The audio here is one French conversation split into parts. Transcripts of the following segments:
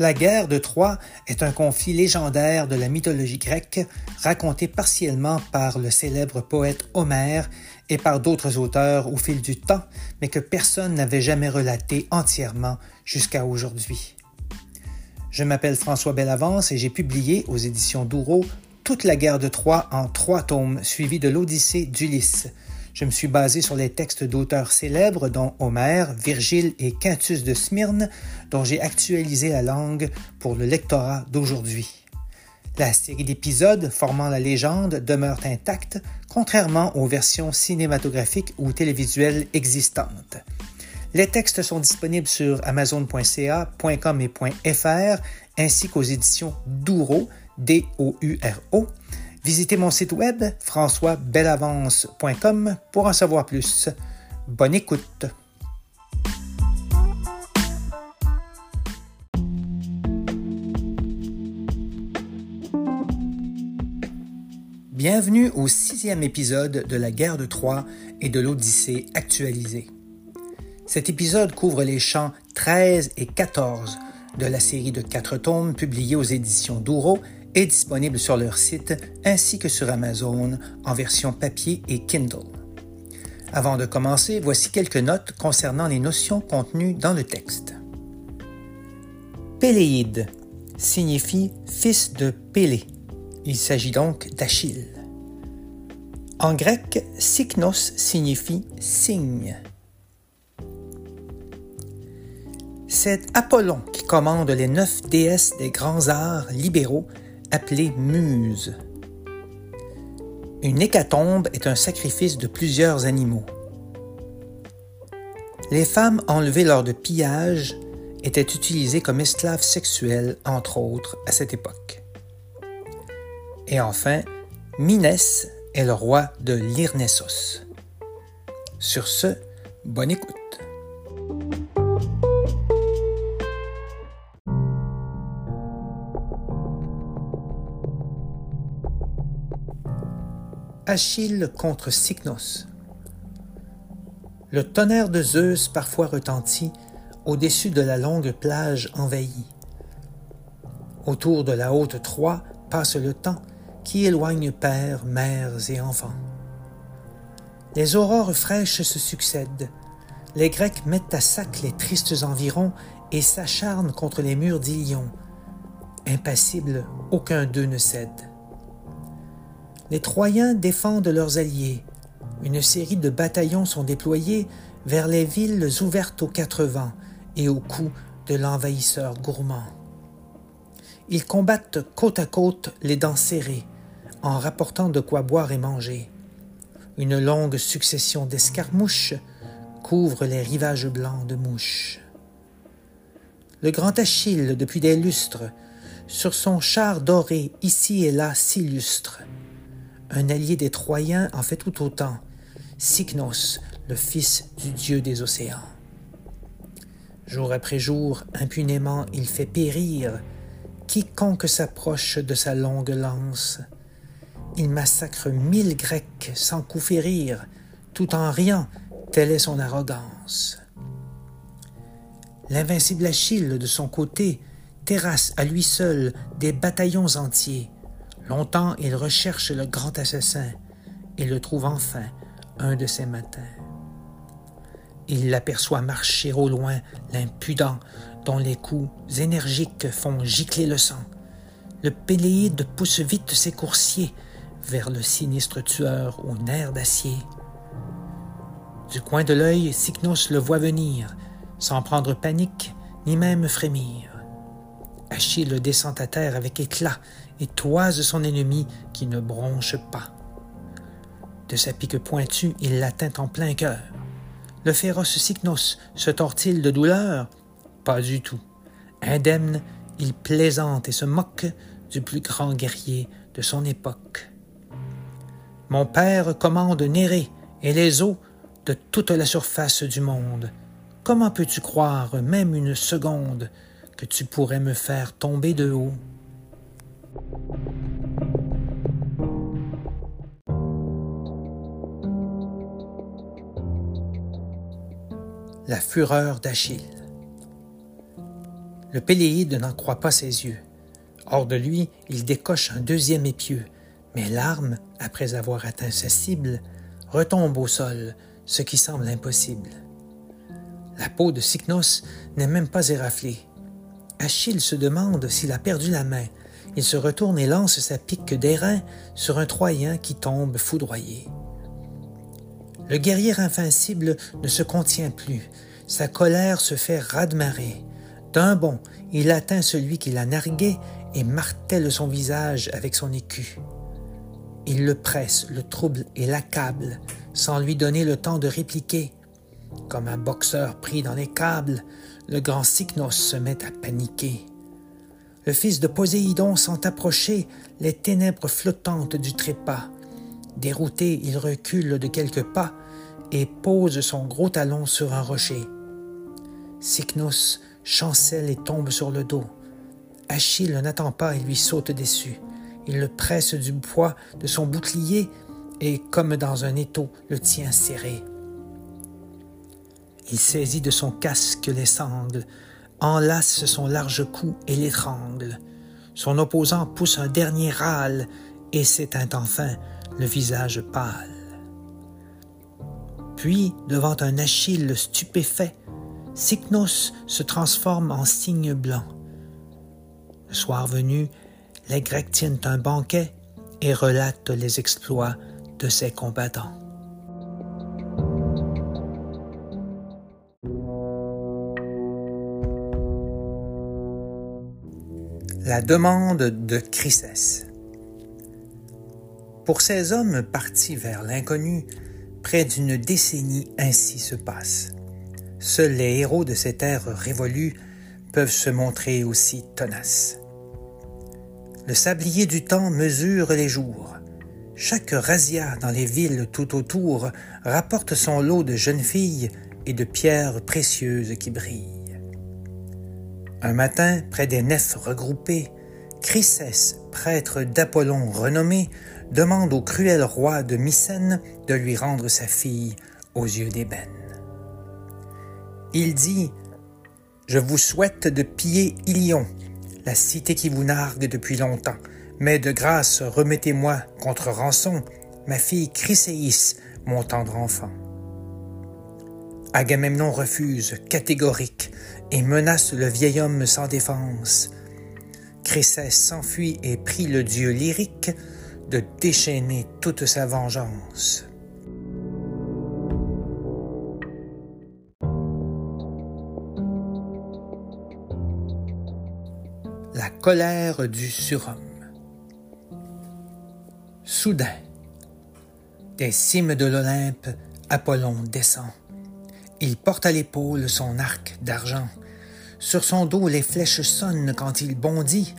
La guerre de Troie est un conflit légendaire de la mythologie grecque, raconté partiellement par le célèbre poète Homère et par d'autres auteurs au fil du temps, mais que personne n'avait jamais relaté entièrement jusqu'à aujourd'hui. Je m'appelle François Bellavance et j'ai publié aux éditions Douro toute la guerre de Troie en trois tomes suivis de l'Odyssée d'Ulysse, je me suis basé sur les textes d'auteurs célèbres dont Homère, Virgile et Quintus de Smyrne, dont j'ai actualisé la langue pour le lectorat d'aujourd'hui. La série d'épisodes formant la légende demeure intacte, contrairement aux versions cinématographiques ou télévisuelles existantes. Les textes sont disponibles sur amazon.ca, .com et .fr, ainsi qu'aux éditions Douro, D-O-U-R-O, Visitez mon site web françoisbelavance.com pour en savoir plus. Bonne écoute. Bienvenue au sixième épisode de la guerre de Troie et de l'Odyssée actualisée. Cet épisode couvre les chants 13 et 14 de la série de quatre tomes publiés aux éditions Douro est disponible sur leur site ainsi que sur Amazon en version papier et Kindle. Avant de commencer, voici quelques notes concernant les notions contenues dans le texte. Péléide signifie fils de Pélée. Il s'agit donc d'Achille. En grec, Syknos signifie cygne. C'est Apollon qui commande les neuf déesses des grands arts libéraux appelée muse. Une hécatombe est un sacrifice de plusieurs animaux. Les femmes enlevées lors de pillages étaient utilisées comme esclaves sexuelles, entre autres, à cette époque. Et enfin, Minès est le roi de Lyrnessos. Sur ce, bonne écoute. Achille contre Cycnos. Le tonnerre de Zeus parfois retentit au-dessus de la longue plage envahie. Autour de la haute Troie passe le temps qui éloigne pères, mères et enfants. Les aurores fraîches se succèdent. Les Grecs mettent à sac les tristes environs et s'acharnent contre les murs d'Ilion. Impassibles, aucun d'eux ne cède les Troyens défendent leurs alliés. Une série de bataillons sont déployés vers les villes ouvertes aux quatre vents et au cou de l'envahisseur gourmand. Ils combattent côte à côte les dents serrées, en rapportant de quoi boire et manger. Une longue succession d'escarmouches couvre les rivages blancs de mouches. Le grand Achille, depuis des lustres, sur son char doré ici et là s'illustre un allié des Troyens en fait tout autant, Cycnos, le fils du dieu des océans. Jour après jour, impunément, il fait périr quiconque s'approche de sa longue lance. Il massacre mille Grecs sans coup férir, tout en riant, telle est son arrogance. L'invincible Achille, de son côté, terrasse à lui seul des bataillons entiers, Longtemps il recherche le grand assassin et le trouve enfin un de ces matins. Il l'aperçoit marcher au loin, l'impudent, dont les coups énergiques font gicler le sang. Le Péléide pousse vite ses coursiers vers le sinistre tueur aux nerfs d'acier. Du coin de l'œil, Cycnos le voit venir, sans prendre panique ni même frémir. Achille descend à terre avec éclat et toise son ennemi qui ne bronche pas. De sa pique pointue, il l'atteint en plein cœur. Le féroce Cycnos se tord-il de douleur Pas du tout. Indemne, il plaisante et se moque du plus grand guerrier de son époque. Mon père commande Néré et les eaux de toute la surface du monde. Comment peux-tu croire, même une seconde, que tu pourrais me faire tomber de haut la fureur d'Achille. Le Péléide n'en croit pas ses yeux. Hors de lui, il décoche un deuxième épieu, mais l'arme, après avoir atteint sa cible, retombe au sol, ce qui semble impossible. La peau de Cycnos n'est même pas éraflée. Achille se demande s'il a perdu la main. Il se retourne et lance sa pique d'airain sur un Troyen qui tombe foudroyé. Le guerrier invincible ne se contient plus. Sa colère se fait rademarer. D'un bond, il atteint celui qui l'a nargué et martèle son visage avec son écu. Il le presse, le trouble et l'accable, sans lui donner le temps de répliquer. Comme un boxeur pris dans les câbles, le grand Cycnos se met à paniquer. Le fils de Poséidon sent approcher les ténèbres flottantes du trépas. Dérouté, il recule de quelques pas et pose son gros talon sur un rocher. Cycnos chancelle et tombe sur le dos. Achille n'attend pas et lui saute dessus. Il le presse du poids de son bouclier et, comme dans un étau, le tient serré. Il saisit de son casque les sangles, enlace son large cou et l'étrangle. Son opposant pousse un dernier râle et s'éteint enfin, le visage pâle. Puis, devant un Achille stupéfait, Cycnos se transforme en cygne blanc. Le soir venu, les Grecs tiennent un banquet et relatent les exploits de ses combattants. La demande de Chryses. Pour ces hommes partis vers l'inconnu, près d'une décennie ainsi se passe. Seuls les héros de cette ère révolue peuvent se montrer aussi tenaces. Le sablier du temps mesure les jours. Chaque razzia dans les villes tout autour rapporte son lot de jeunes filles et de pierres précieuses qui brillent. Un matin, près des nefs regroupées, Chryses, prêtre d'Apollon renommé, demande au cruel roi de Mycène de lui rendre sa fille aux yeux d'ébène. Il dit Je vous souhaite de piller Ilion, la cité qui vous nargue depuis longtemps, mais de grâce remettez-moi contre rançon ma fille Chryséis, mon tendre enfant. Agamemnon refuse, catégorique, et menace le vieil homme sans défense. Chryses s'enfuit et prie le dieu lyrique de déchaîner toute sa vengeance. La colère du surhomme. Soudain, des cimes de l'Olympe, Apollon descend. Il porte à l'épaule son arc d'argent. Sur son dos, les flèches sonnent quand il bondit.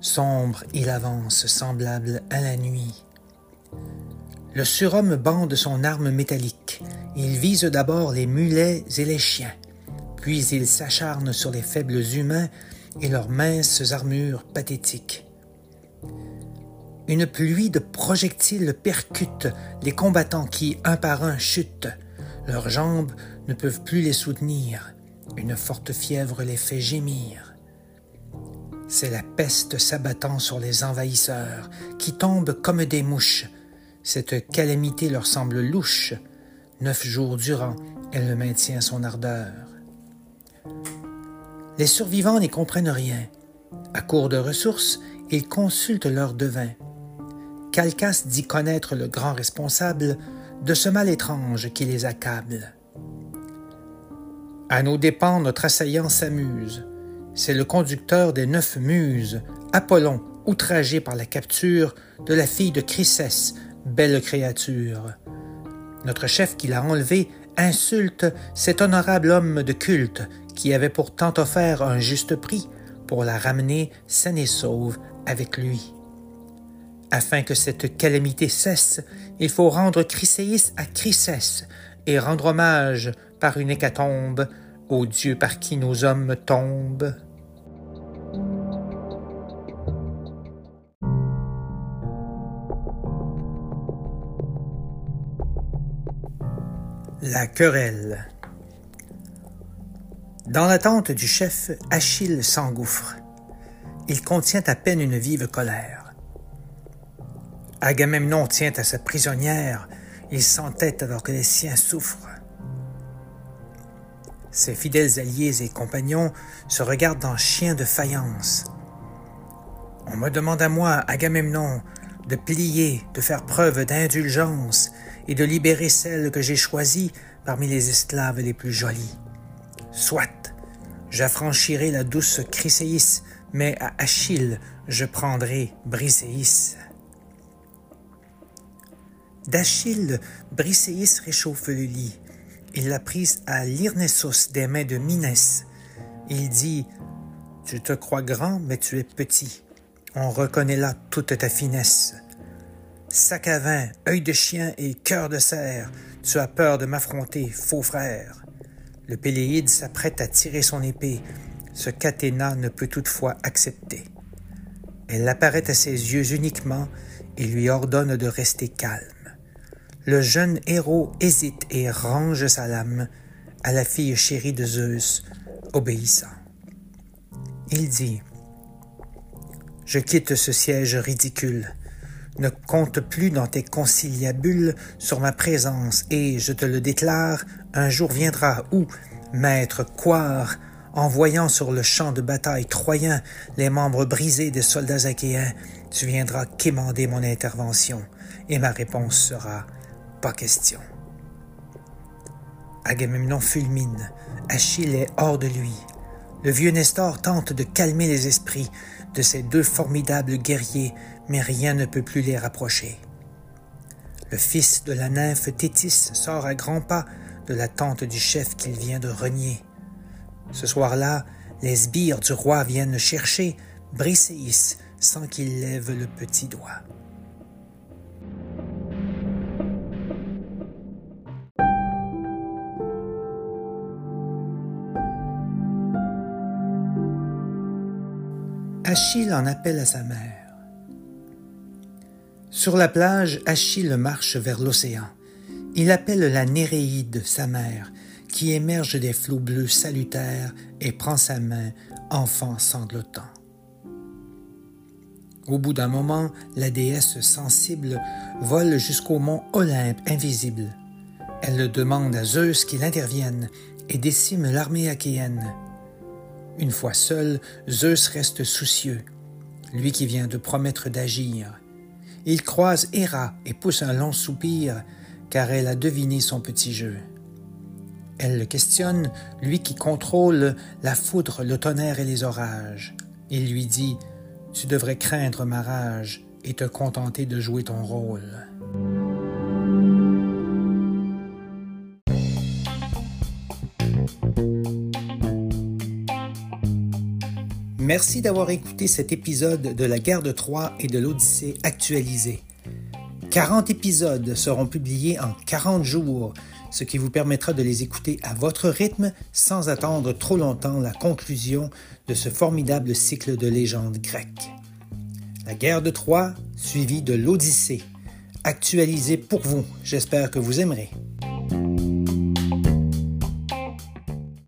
Sombre, il avance, semblable à la nuit. Le surhomme bande son arme métallique. Il vise d'abord les mulets et les chiens. Puis il s'acharne sur les faibles humains et leurs minces armures pathétiques. Une pluie de projectiles percute les combattants qui, un par un, chutent. Leurs jambes ne peuvent plus les soutenir. Une forte fièvre les fait gémir. C'est la peste s'abattant sur les envahisseurs, qui tombent comme des mouches. Cette calamité leur semble louche. Neuf jours durant, elle maintient son ardeur. Les survivants n'y comprennent rien. À court de ressources, ils consultent leurs devins. Calcas dit connaître le grand responsable de ce mal étrange qui les accable. À nos dépens, notre assaillant s'amuse. C'est le conducteur des neuf muses, Apollon, outragé par la capture de la fille de Chryses, belle créature. Notre chef qui l'a enlevé insulte cet honorable homme de culte qui avait pourtant offert un juste prix pour la ramener saine et sauve avec lui. Afin que cette calamité cesse, il faut rendre Chryséis à Chryses et rendre hommage par une hécatombe au Dieu par qui nos hommes tombent. La querelle. Dans la tente du chef, Achille s'engouffre. Il contient à peine une vive colère. Agamemnon tient à sa prisonnière, il s'entête alors que les siens souffrent. Ses fidèles alliés et compagnons se regardent en chiens de faïence. On me demande à moi, Agamemnon, de plier, de faire preuve d'indulgence et de libérer celle que j'ai choisie parmi les esclaves les plus jolies. Soit, j'affranchirai la douce Chryséis, mais à Achille je prendrai Briséis. D'Achille, Briséis réchauffe le lit. Il l'a prise à l'Irnessos des mains de Minès. Il dit Tu te crois grand, mais tu es petit. On reconnaît là toute ta finesse. Sac à vin, œil de chien et cœur de cerf, tu as peur de m'affronter, faux frère. Le Péléide s'apprête à tirer son épée. Ce qu'Athéna ne peut toutefois accepter. Elle apparaît à ses yeux uniquement et lui ordonne de rester calme. Le jeune héros hésite et range sa lame à la fille chérie de Zeus, obéissant. Il dit Je quitte ce siège ridicule. Ne compte plus dans tes conciliabules sur ma présence, et je te le déclare, un jour viendra où, maître Quare, en voyant sur le champ de bataille troyen les membres brisés des soldats achéens, tu viendras quémander mon intervention, et ma réponse sera pas question. Agamemnon fulmine, Achille est hors de lui. Le vieux Nestor tente de calmer les esprits de ces deux formidables guerriers mais rien ne peut plus les rapprocher. Le fils de la nymphe Thétis sort à grands pas de la tente du chef qu'il vient de renier. Ce soir-là, les sbires du roi viennent chercher Briséis sans qu'il lève le petit doigt. Achille en appelle à sa mère. Sur la plage, Achille marche vers l'océan. Il appelle la Néréide, sa mère, qui émerge des flots bleus salutaires et prend sa main, enfant sanglotant. Au bout d'un moment, la déesse sensible vole jusqu'au mont Olympe invisible. Elle demande à Zeus qu'il intervienne et décime l'armée achéenne. Une fois seul, Zeus reste soucieux, lui qui vient de promettre d'agir. Il croise Héra et pousse un long soupir, car elle a deviné son petit jeu. Elle le questionne, lui qui contrôle la foudre, le tonnerre et les orages. Il lui dit Tu devrais craindre ma rage et te contenter de jouer ton rôle. Merci d'avoir écouté cet épisode de la guerre de Troie et de l'Odyssée actualisée. 40 épisodes seront publiés en 40 jours, ce qui vous permettra de les écouter à votre rythme sans attendre trop longtemps la conclusion de ce formidable cycle de légendes grecques. La guerre de Troie suivie de l'Odyssée, actualisée pour vous. J'espère que vous aimerez.